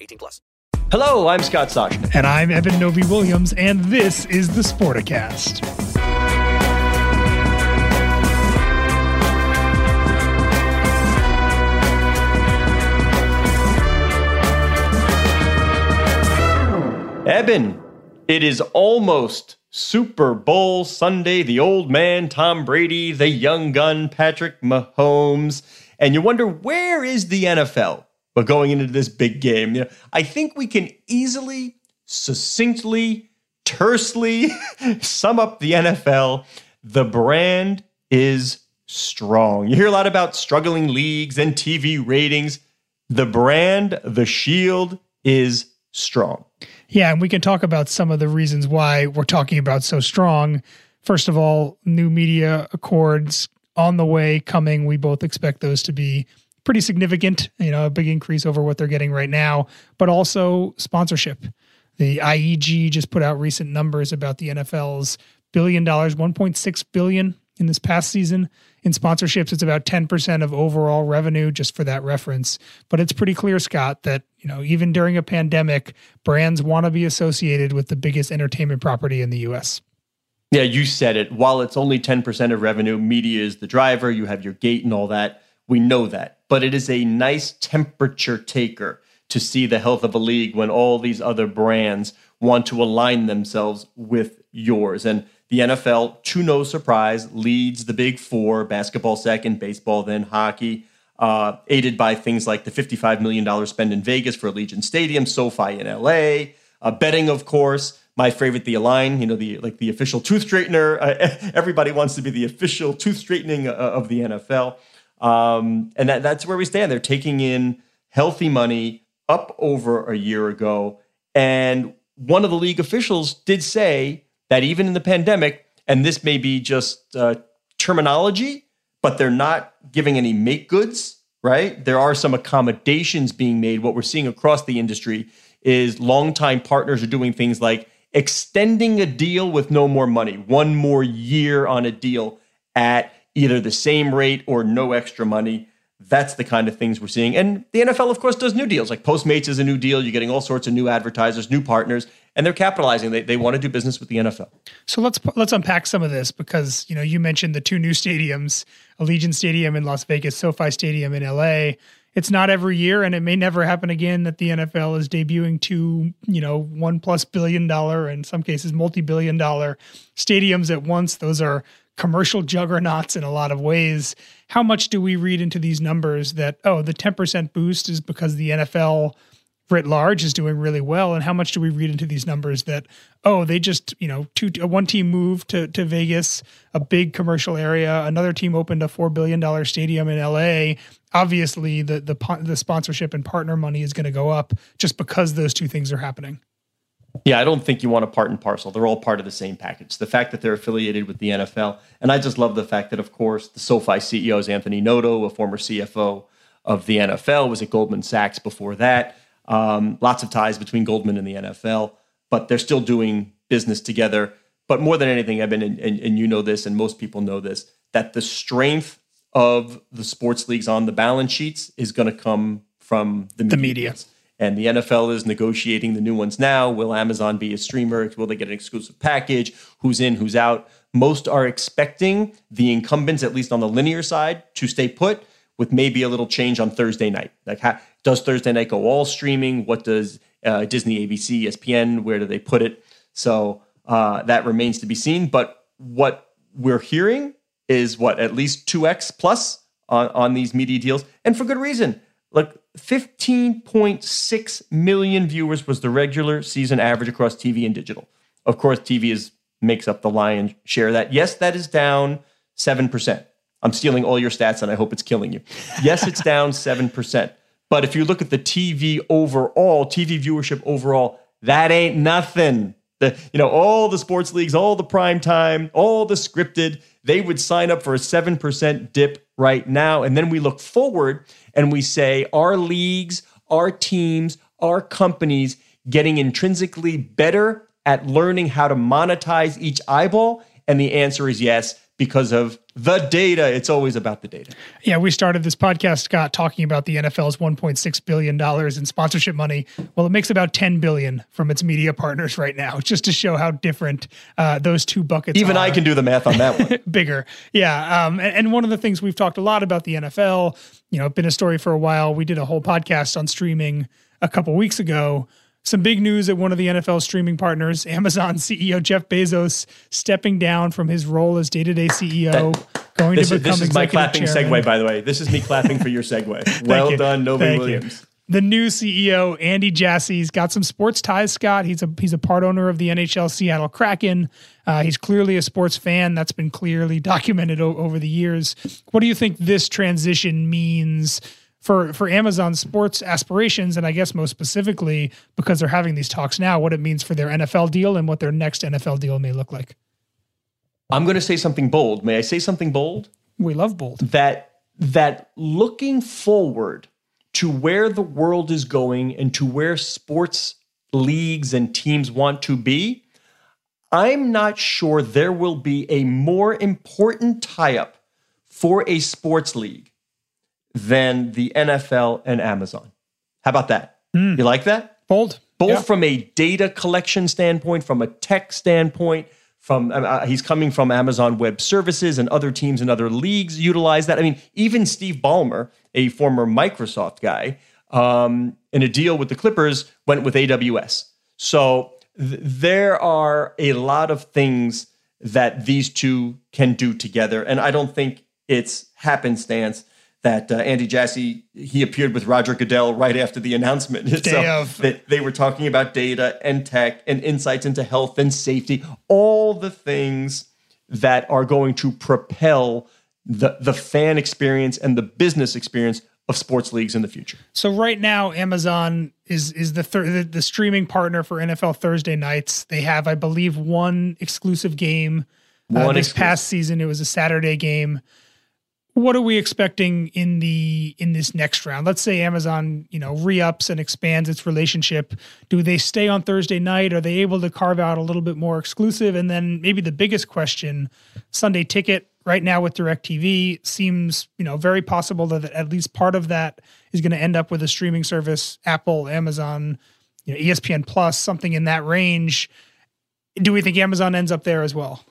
18 plus. Hello, I'm Scott Soshnick. And I'm Eben Novy Williams, and this is the Sporticast. Eben, it is almost Super Bowl Sunday. The old man, Tom Brady, the young gun, Patrick Mahomes. And you wonder, where is the NFL? But going into this big game, you know, I think we can easily, succinctly, tersely sum up the NFL. The brand is strong. You hear a lot about struggling leagues and TV ratings. The brand, the shield is strong. Yeah, and we can talk about some of the reasons why we're talking about so strong. First of all, new media accords on the way coming. We both expect those to be pretty significant, you know, a big increase over what they're getting right now, but also sponsorship. The IEG just put out recent numbers about the NFL's billion dollars, 1.6 billion in this past season. In sponsorships, it's about 10% of overall revenue, just for that reference. But it's pretty clear, Scott, that you know, even during a pandemic, brands want to be associated with the biggest entertainment property in the US. Yeah, you said it. While it's only 10% of revenue, media is the driver. You have your gate and all that. We know that. But it is a nice temperature taker to see the health of a league when all these other brands want to align themselves with yours. And the NFL, to no surprise, leads the big four basketball second, baseball, then hockey, uh, aided by things like the $55 million spend in Vegas for Allegiant Stadium, SoFi in LA, uh, betting, of course. My favorite, the Align, you know, the like the official tooth straightener. Uh, everybody wants to be the official tooth straightening uh, of the NFL, um, and that, that's where we stand. They're taking in healthy money up over a year ago, and one of the league officials did say that even in the pandemic, and this may be just uh, terminology, but they're not giving any make goods, right? There are some accommodations being made. What we're seeing across the industry is longtime partners are doing things like extending a deal with no more money, one more year on a deal at either the same rate or no extra money. That's the kind of things we're seeing. And the NFL, of course, does new deals. Like Postmates is a new deal. You're getting all sorts of new advertisers, new partners and they're capitalizing. They, they want to do business with the NFL. So let's let's unpack some of this because you know you mentioned the two new stadiums, Allegiant Stadium in Las Vegas, SoFi Stadium in LA. It's not every year, and it may never happen again that the NFL is debuting two, you know, one plus billion dollar, in some cases multi billion dollar stadiums at once. Those are commercial juggernauts in a lot of ways. How much do we read into these numbers that oh, the ten percent boost is because the NFL writ large is doing really well? And how much do we read into these numbers that oh they just you know two one team moved to, to vegas a big commercial area another team opened a $4 billion stadium in la obviously the the, the sponsorship and partner money is going to go up just because those two things are happening yeah, I don't think you want a part and parcel. They're all part of the same package. The fact that they're affiliated with the NFL, and I just love the fact that, of course, the SoFi CEO is Anthony Noto, a former CFO of the NFL, was at Goldman Sachs before that. Um, lots of ties between Goldman and the NFL, but they're still doing business together. But more than anything, Eben, and, and, and you know this, and most people know this, that the strength of the sports leagues on the balance sheets is going to come from the, the media. And the NFL is negotiating the new ones now. Will Amazon be a streamer? Will they get an exclusive package? Who's in, who's out? Most are expecting the incumbents, at least on the linear side, to stay put with maybe a little change on Thursday night. Like, Does Thursday night go all streaming? What does uh, Disney, ABC, ESPN, where do they put it? So uh, that remains to be seen. But what we're hearing is what at least 2x plus on, on these media deals, and for good reason. Look, 15.6 million viewers was the regular season average across TV and digital. Of course, TV is makes up the lion's share of that. Yes, that is down 7%. I'm stealing all your stats and I hope it's killing you. Yes, it's down 7%. But if you look at the TV overall, TV viewership overall, that ain't nothing. The, you know, all the sports leagues, all the prime time, all the scripted, they would sign up for a 7% dip right now. And then we look forward and we say, our leagues, our teams, our companies getting intrinsically better at learning how to monetize each eyeball? And the answer is yes because of the data. It's always about the data. Yeah, we started this podcast, Scott, talking about the NFL's 1.6 billion dollars in sponsorship money. Well, it makes about 10 billion from its media partners right now, just to show how different uh, those two buckets. Even. I can do the math on that one. Bigger, yeah. Um, and, and one of the things we've talked a lot about the NFL, you know, been a story for a while. We did a whole podcast on streaming a couple weeks ago some big news at one of the NFL streaming partners, Amazon CEO Jeff Bezos, stepping down from his role as day-to-day CEO, going this to is, become this is my clapping chairman. segue, by the way. This is me clapping for your segue. well you. done, Novy Thank you. Williams. The new CEO, Andy Jassy's got some sports ties. Scott, he's a he's a part owner of the NHL Seattle Kraken. Uh, he's clearly a sports fan. That's been clearly documented o- over the years. What do you think this transition means for for Amazon sports aspirations, and I guess most specifically because they're having these talks now, what it means for their NFL deal and what their next NFL deal may look like? I'm going to say something bold. May I say something bold? We love bold. That that looking forward to where the world is going and to where sports leagues and teams want to be, I'm not sure there will be a more important tie-up for a sports league than the NFL and Amazon. How about that? You like that? Bold. both Yeah. from a data collection standpoint, from a tech standpoint. From uh, he's coming from Amazon Web Services and other teams and other leagues utilize that. I mean, even Steve Ballmer, a former Microsoft guy, um, in a deal with the Clippers, went with AWS. So th- there are a lot of things that these two can do together, and I don't think it's happenstance that uh, Andy Jassy he appeared with Roger Goodell right after the announcement. Day of. they, they were talking about data and tech and insights into health and safety, all the things that are going to propel the, the fan experience and the business experience of sports leagues in the future. So right now, Amazon is is the, thir- the the streaming partner for NFL Thursday nights. They have, I believe, one exclusive game. Uh, One this exclusive. past season, it was a Saturday game. What are we expecting in the in this next round? Let's say Amazon, you know, re-ups and expands its relationship. Do they stay on Thursday night? Are they able to carve out a little bit more exclusive? And then maybe the biggest question, Sunday ticket right now with DirecTV seems, you know, very possible that at least part of that is going to end up with a streaming service, Apple, Amazon, you know, ESPN Plus, something in that range. Do we think Amazon ends up there as well?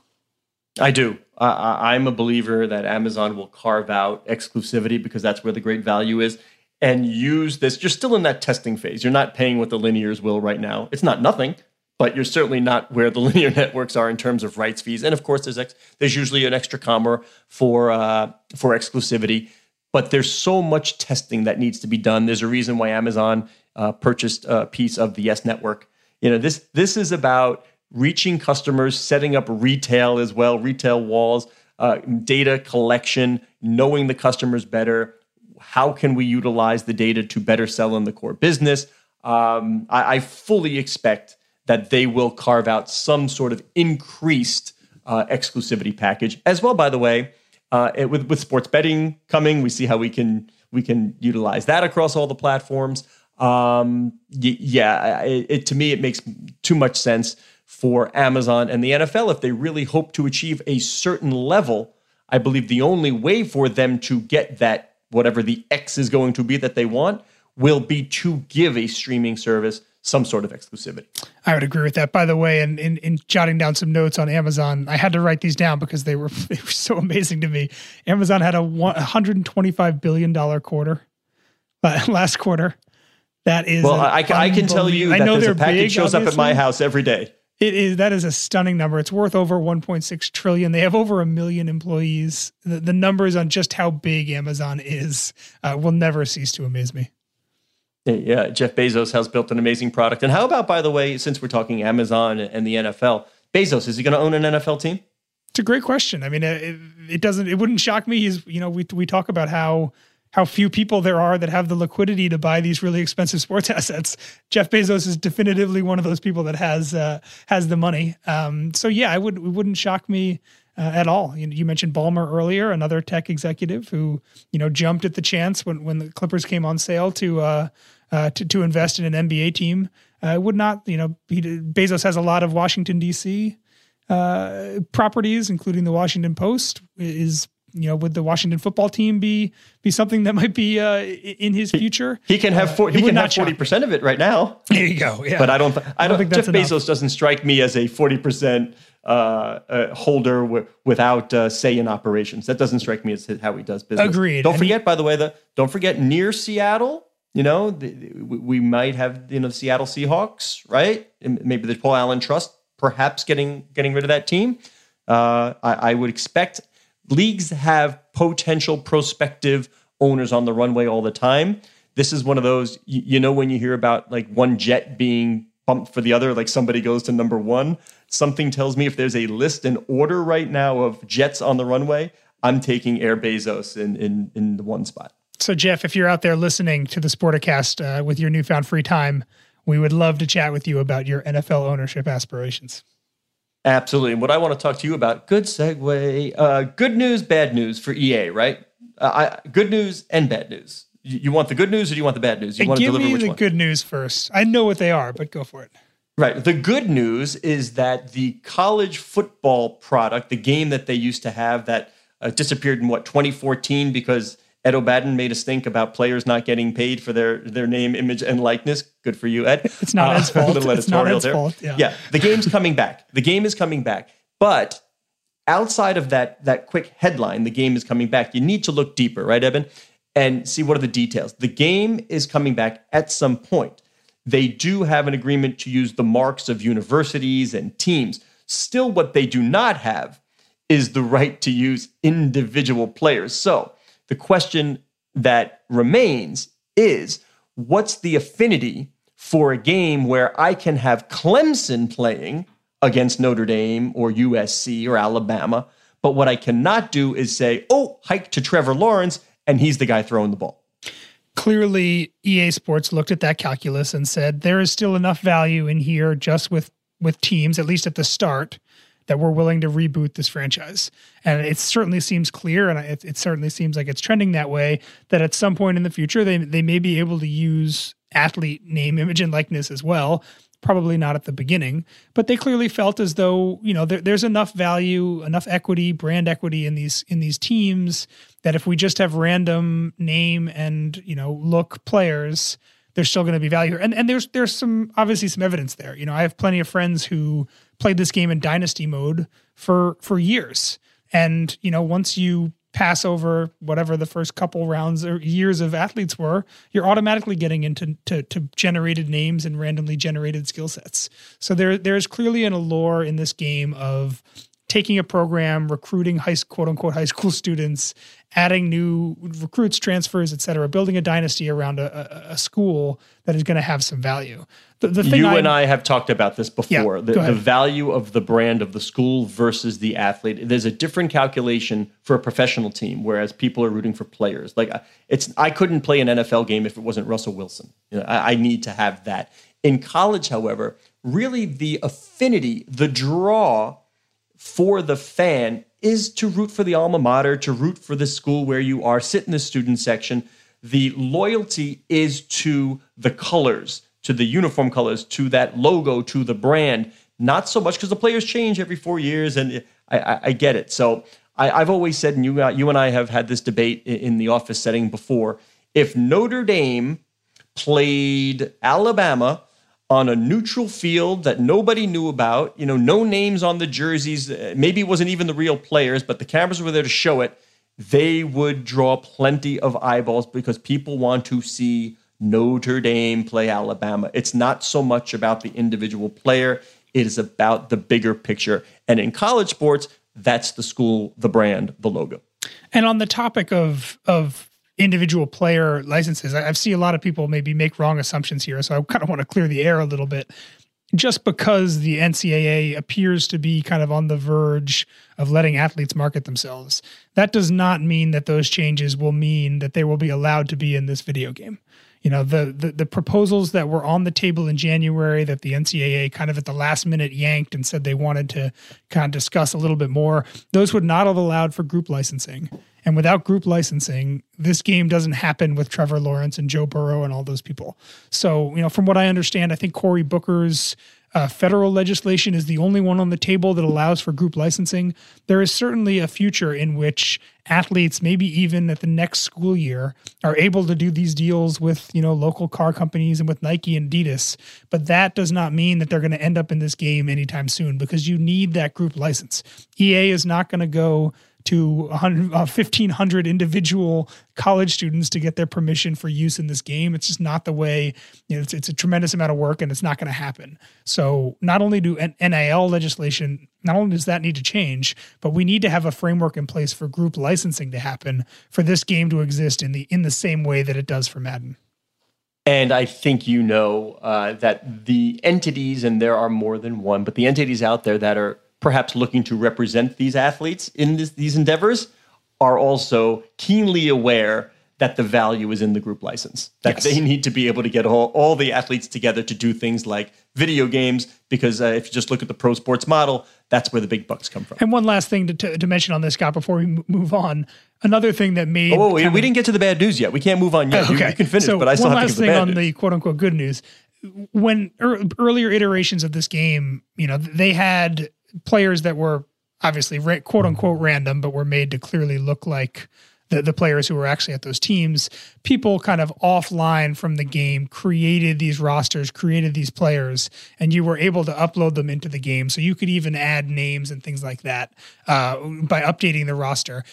I do. I, I'm a believer that Amazon will carve out exclusivity because that's where the great value is and use this. You're still in that testing phase. You're not paying what the linears will right now. It's not nothing, but you're certainly not where the linear networks are in terms of rights fees. And of course, there's ex- there's usually an extra comma for uh, for exclusivity. But there's so much testing that needs to be done. There's a reason why Amazon uh, purchased a piece of the Yes Network. You know, this this is about reaching customers, setting up retail as well, retail walls, uh, data collection, knowing the customers better. How can we utilize the data to better sell in the core business? Um, I, I fully expect that they will carve out some sort of increased uh, exclusivity package as well. By the way, uh, it, with with sports betting coming, we see how we can we can utilize that across all the platforms. Um, y- yeah, it, it, to me it makes too much sense for Amazon and the NFL if they really hope to achieve a certain level. I believe the only way for them to get that whatever the X is going to be that they want will be to give a streaming service some sort of exclusivity. I would agree with that. By the way, and in, in, jotting down some notes on Amazon, I had to write these down because they were they were so amazing to me. Amazon had a one hundred and twenty five billion dollar quarter uh, last quarter. That is Well, I, I can tell you I know there's a package big, shows up at my house every day. It is that is a stunning number. It's worth over 1.6 trillion. They have over a million employees. The, the numbers on just how big Amazon is uh, will never cease to amaze me. Yeah, Jeff Bezos has built an amazing product. And how about, by the way, since we're talking Amazon and the NFL, Bezos is he going to own an NFL team? It's a great question. I mean, it, it doesn't. It wouldn't shock me. He's you know we we talk about how how few people there are that have the liquidity to buy these really expensive sports assets. Jeff Bezos is definitively one of those people that has uh, has the money. Um, so yeah, I would it wouldn't shock me uh, at all. You, you mentioned Ballmer earlier, another tech executive who you know jumped at the chance when when the Clippers came on sale to uh, uh, to to invest in an NBA team. Uh, would not you know he, Bezos has a lot of Washington D.C. Uh, properties, including the Washington Post, is you know would the Washington football team be be something that might be uh, in his future? He can have four, he can not have forty percent of it right now. There you go. Yeah, But I don't. I don't. think Jeff enough. Bezos doesn't strike me as a forty percent uh, uh, holder w- without uh, say in operations. That doesn't strike me as how he does business. Agreed. Don't And he- forget, by the way, the don't forget near Seattle. You know, the, the- we we might have you know the Seattle Seahawks, right? And maybe the Paul Allen Trust, perhaps getting getting rid of that team. Uh, I, I would expect leagues have potential prospective owners on the runway all the time. This is one of those, you, know, when you hear about like one jet being bumped for the other, like somebody goes to number one, something tells me if there's a list in order right now of jets on the runway, I'm taking Air Bezos in, in, in the one spot. So, Jeff, if you're out there listening to the Sporticast uh, with your newfound free time, we would love to chat with you about your NFL ownership aspirations. Absolutely. And what I want to talk to you about, good segue, uh, good news, bad news for EA, right? Uh, I, good news and bad news. You, you want the good news or do you want the bad news? You want to deliver me the one? good news first. I know what they are, but go for it. Right. The good news is that the college football product, the game that they used to have that uh, disappeared in what 2014 because Ed O'Bannon made us think about players not getting paid for their their name, image, and likeness. Good for you, Ed. It's not uh, Ed's a fault. little It's not editorial Ed's there. fault, yeah. yeah. The game's coming back. The game is coming back. But outside of that that quick headline, the game is coming back. You need to look deeper, right, Eben, and see what are the details. The game is coming back at some point. They do have an agreement to use the marks of universities and teams. Still, what they do not have is the right to use individual players. So the question that remains is what's the affinity for a game where I can have Clemson playing against Notre Dame or USC or Alabama, but what I cannot do is say, oh, hike to Trevor Lawrence, and he's the guy throwing the ball. Clearly, EA Sports looked at that calculus and said there is still enough value in here just with with teams, at least at the start, that we're willing to reboot this franchise. And it certainly seems clear, and it, it certainly seems like it's trending that way. That at some point in the future, they they may be able to use athlete name, image, and likeness as well. Probably not at the beginning, but they clearly felt as though you know there, there's enough value, enough equity, brand equity in these in these teams that if we just have random name and you know look players, there's still going to be value. And and there's there's some obviously some evidence there. You know, I have plenty of friends who played this game in dynasty mode for for years. And you know, once you pass over whatever the first couple rounds or years of athletes were, you're automatically getting into to, to generated names and randomly generated skill sets. So there there's clearly an allure in this game of taking a program, recruiting high quote unquote high school students, adding new recruits, transfers, et cetera, building a dynasty around a, a, a school that is going to have some value. The, the thing you I, and I have talked about this before Yeah, the, the value of the brand of the school versus the athlete. There's a different calculation for a professional team, whereas people are rooting for players. Like it's, I couldn't play an NFL game if it wasn't Russell Wilson. You know, I, I need to have that. In college, however, really the affinity, the draw for the fan is to root for the alma mater, to root for the school where you are, sit in the student section. The loyalty is to the colors, to the uniform colors, to that logo, to the brand. Not so much because the players change every four years, and I, I, I get it. So I, I've always said, and you, uh, you and I have had this debate i- in the office setting before. If Notre Dame played Alabama on a neutral field that nobody knew about, you know, no names on the jerseys, uh, maybe it wasn't even the real players, but the cameras were there to show it, they would draw plenty of eyeballs because people want to see Notre Dame play Alabama. It's not so much about the individual player, it is about the bigger picture. And in college sports, that's the school, the brand, the logo. And on the topic of of individual player licenses, I, I see a lot of people maybe make wrong assumptions here. So I kind of want to clear the air a little bit. Just because the NCAA appears to be kind of on the verge of letting athletes market themselves, that does not mean that those changes will mean that they will be allowed to be in this video game you know the, the, the proposals that were on the table in January that the NCAA kind of at the last minute yanked and said they wanted to kind of discuss a little bit more. Those would not have allowed for group licensing. And without group licensing, this game doesn't happen with Trevor Lawrence and Joe Burrow and all those people. So, you know, from what I understand, I think Cory Booker's uh, federal legislation is the only one on the table that allows for group licensing. There is certainly a future in which athletes, maybe even at the next school year, are able to do these deals with you know local car companies and with Nike and Adidas. But that does not mean that they're going to end up in this game anytime soon because you need that group license. EA is not going to go to 100, uh, 1,500 individual college students to get their permission for use in this game. It's just not the way, you know, it's, it's a tremendous amount of work and it's not going to happen. So not only do NIL legislation, not only does that need to change, but we need to have a framework in place for group licensing to happen for this game to exist in the in the same way that it does for Madden. And I think you know uh, that the entities, and there are more than one, but the entities out there that are perhaps looking to represent these athletes in this, these endeavors are also keenly aware that the value is in the group license. That yes. they need to be able to get all, all the athletes together to do things like video games, because uh, if you just look at the pro sports model, that's where the big bucks come from. And one last thing to, to, to mention on this, Scott, before we move on. Another thing that made. Oh, we, we didn't get to the bad news yet. We can't move on yet. okay. You, you can finish, so but I still have to get the bad One last thing on the quote unquote good news. When er, earlier iterations of this game, you know, they had players that were obviously quote unquote random, but were made to clearly look like the, the players who were actually at those teams. People kind of offline from the game created these rosters, created these players, and you were able to upload them into the game. So you could even add names and things like that uh, by updating the roster.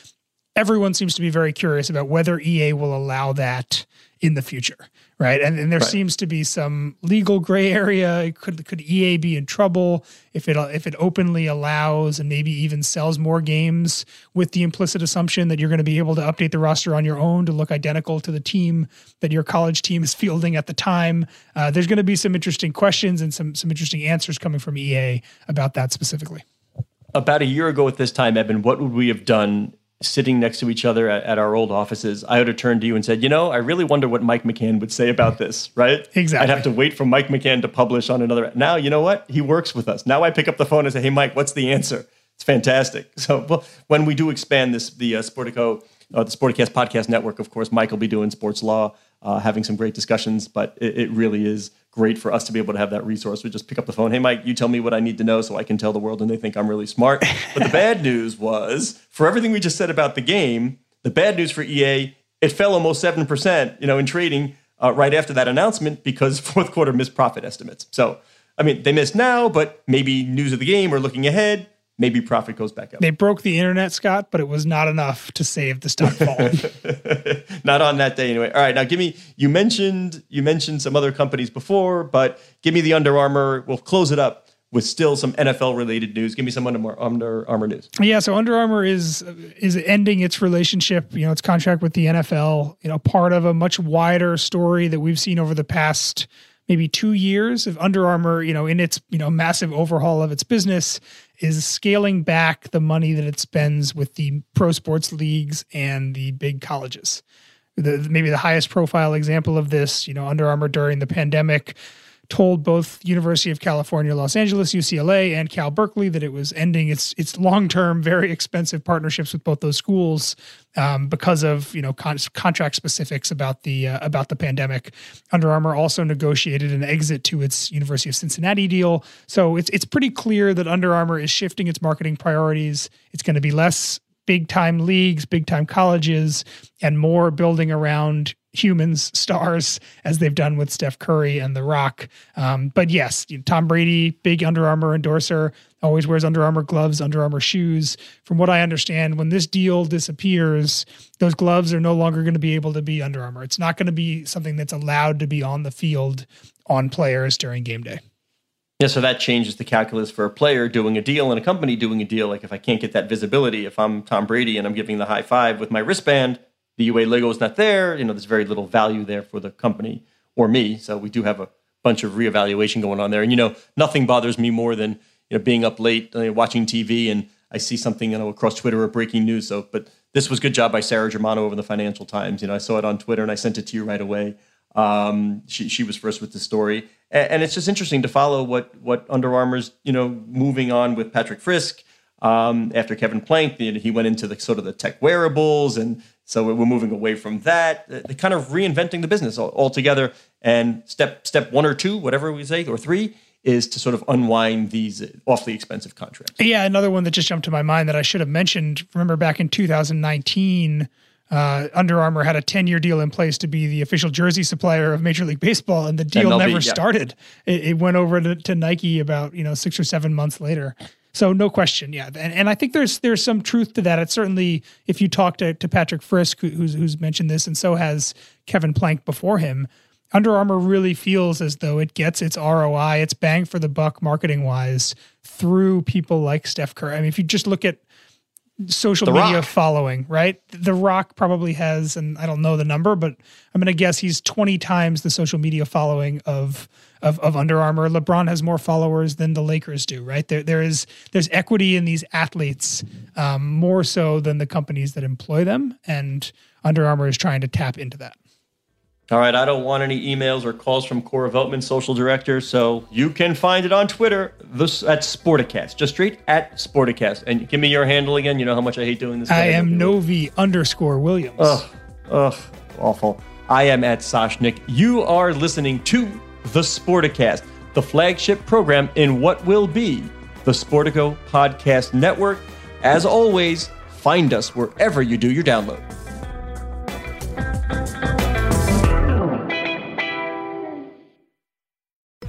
Everyone seems to be very curious about whether EA will allow that in the future right? And, and there right. seems to be some legal gray area. Could could EA be in trouble if it if it openly allows and maybe even sells more games with the implicit assumption that you're going to be able to update the roster on your own to look identical to the team that your college team is fielding at the time? Uh, there's going to be some interesting questions and some some interesting answers coming from EA about that specifically. About a year ago at this time, Eben, what would we have done sitting next to each other at, at, our old offices, I would have turned to you and said, you know, I really wonder what Mike McCann would say about this, right? Exactly. I'd have to wait for Mike McCann to publish on another. Now, you know what? He works with us. Now I pick up the phone and say, hey, Mike, what's the answer? It's fantastic. So well, when we do expand this, the uh, Sportico, uh, the Sporticast Podcast Network, of course, Mike will be doing sports law, uh, having some great discussions, but it, it really is great for us to be able to have that resource. We just pick up the phone. Hey, Mike, you tell me what I need to know so I can tell the world and they think I'm really smart. But the bad news was for everything we just said about the game, the bad news for EA, it fell almost 7%, you know, in trading uh, right after that announcement because fourth quarter missed profit estimates. So, I mean, they missed now, but maybe news of the game or looking ahead, maybe profit goes back up. They broke the internet, Scott, but it was not enough to save the stock fall. not on that day anyway. All right, now give me you mentioned you mentioned some other companies before, but give me the Under Armour. We'll close it up with still some NFL related news. Give me some Under, Under Armour news. Yeah, so Under Armour is is ending its relationship, you know, its contract with the NFL, you know, part of a much wider story that we've seen over the past maybe 2 years of Under Armour, you know, in its, you know, massive overhaul of its business is scaling back the money that it spends with the pro sports leagues and the big colleges. The, maybe the highest profile example of this, you know, Under Armour during the pandemic told both University of California, Los Angeles, UCLA, and Cal Berkeley that it was ending its its long term, very expensive partnerships with both those schools um, because of you know con- contract specifics about the uh, about the pandemic. Under Armour also negotiated an exit to its University of Cincinnati deal, so it's it's pretty clear that Under Armour is shifting its marketing priorities. It's going to be less big time leagues, big time colleges, and more building around humans, stars, as they've done with Steph Curry and The Rock. Um, but yes, Tom Brady, big Under Armour endorser, always wears Under Armour gloves, Under Armour shoes. From what I understand, when this deal disappears, those gloves are no longer going to be able to be Under Armour. It's not going to be something that's allowed to be on the field on players during game day. Yeah, so that changes the calculus for a player doing a deal and a company doing a deal. Like if I can't get that visibility, if I'm Tom Brady and I'm giving the high five with my wristband, the UA logo is not there. You know, there's very little value there for the company or me. So we do have a bunch of reevaluation going on there. And you know, nothing bothers me more than you know being up late uh, watching TV and I see something you know across Twitter or breaking news. So, but this was good job by Sara Germano over the Financial Times. You know, I saw it on Twitter and I sent it to you right away. Um, she she was first with the story, and, and, it's just interesting to follow what what Under Armour's you know moving on with Patrick Frisk. Um, after Kevin Plank, he went into the sort of the tech wearables, and so we're moving away from that. They're kind of reinventing the business altogether. And step step one or two, whatever we say, or three, is to sort of unwind these awfully expensive contracts. Yeah, another one that just jumped to my mind that I should have mentioned. Remember back in 2019 uh, Under Armour had a 10 year deal in place to be the official jersey supplier of Major League Baseball, and the deal MLB, never yeah. started. It, it, went over to, to, Nike about you know six or seven months later. So no question, yeah, and, and I think there's there's some truth to that. It's certainly if you talk to, to Patrick Frisk, who, who's who's mentioned this, and so has Kevin Plank before him. Under Armour really feels as though it gets its ROI, its bang for the buck marketing wise through people like Steph Curry. I mean, if you just look at social the media Rock. following, right? The Rock probably has, and I don't know the number, but I'm going to guess he's 20 times the social media following of, of of Under Armour. LeBron has more followers than the Lakers do, right? There there is there's equity in these athletes um, more so than the companies that employ them, and Under Armour is trying to tap into that. All right, I don't want any emails or calls from Cora Veltman, social director, so you can find it on Twitter this at Sporticast, just straight at Sporticast. And give me your handle again. You know how much I hate doing this. I am Novy underscore Williams. Ugh, ugh, awful. I am at Soshnick. You are listening to the Sporticast, the flagship program in what will be the Sportico Podcast Network. As always, find us wherever you do your download.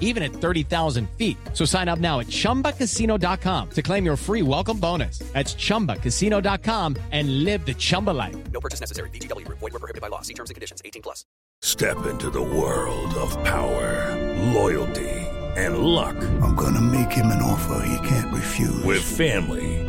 even at 30,000 feet. So sign up now at chumbacasino.com to claim your free welcome bonus. That's chumbacasino.com and live the Chumba life. No purchase necessary. VGW, void, were prohibited by law. See terms and conditions 18 plus. Step into the world of power, loyalty, and luck. I'm going to make him an offer he can't refuse. With family,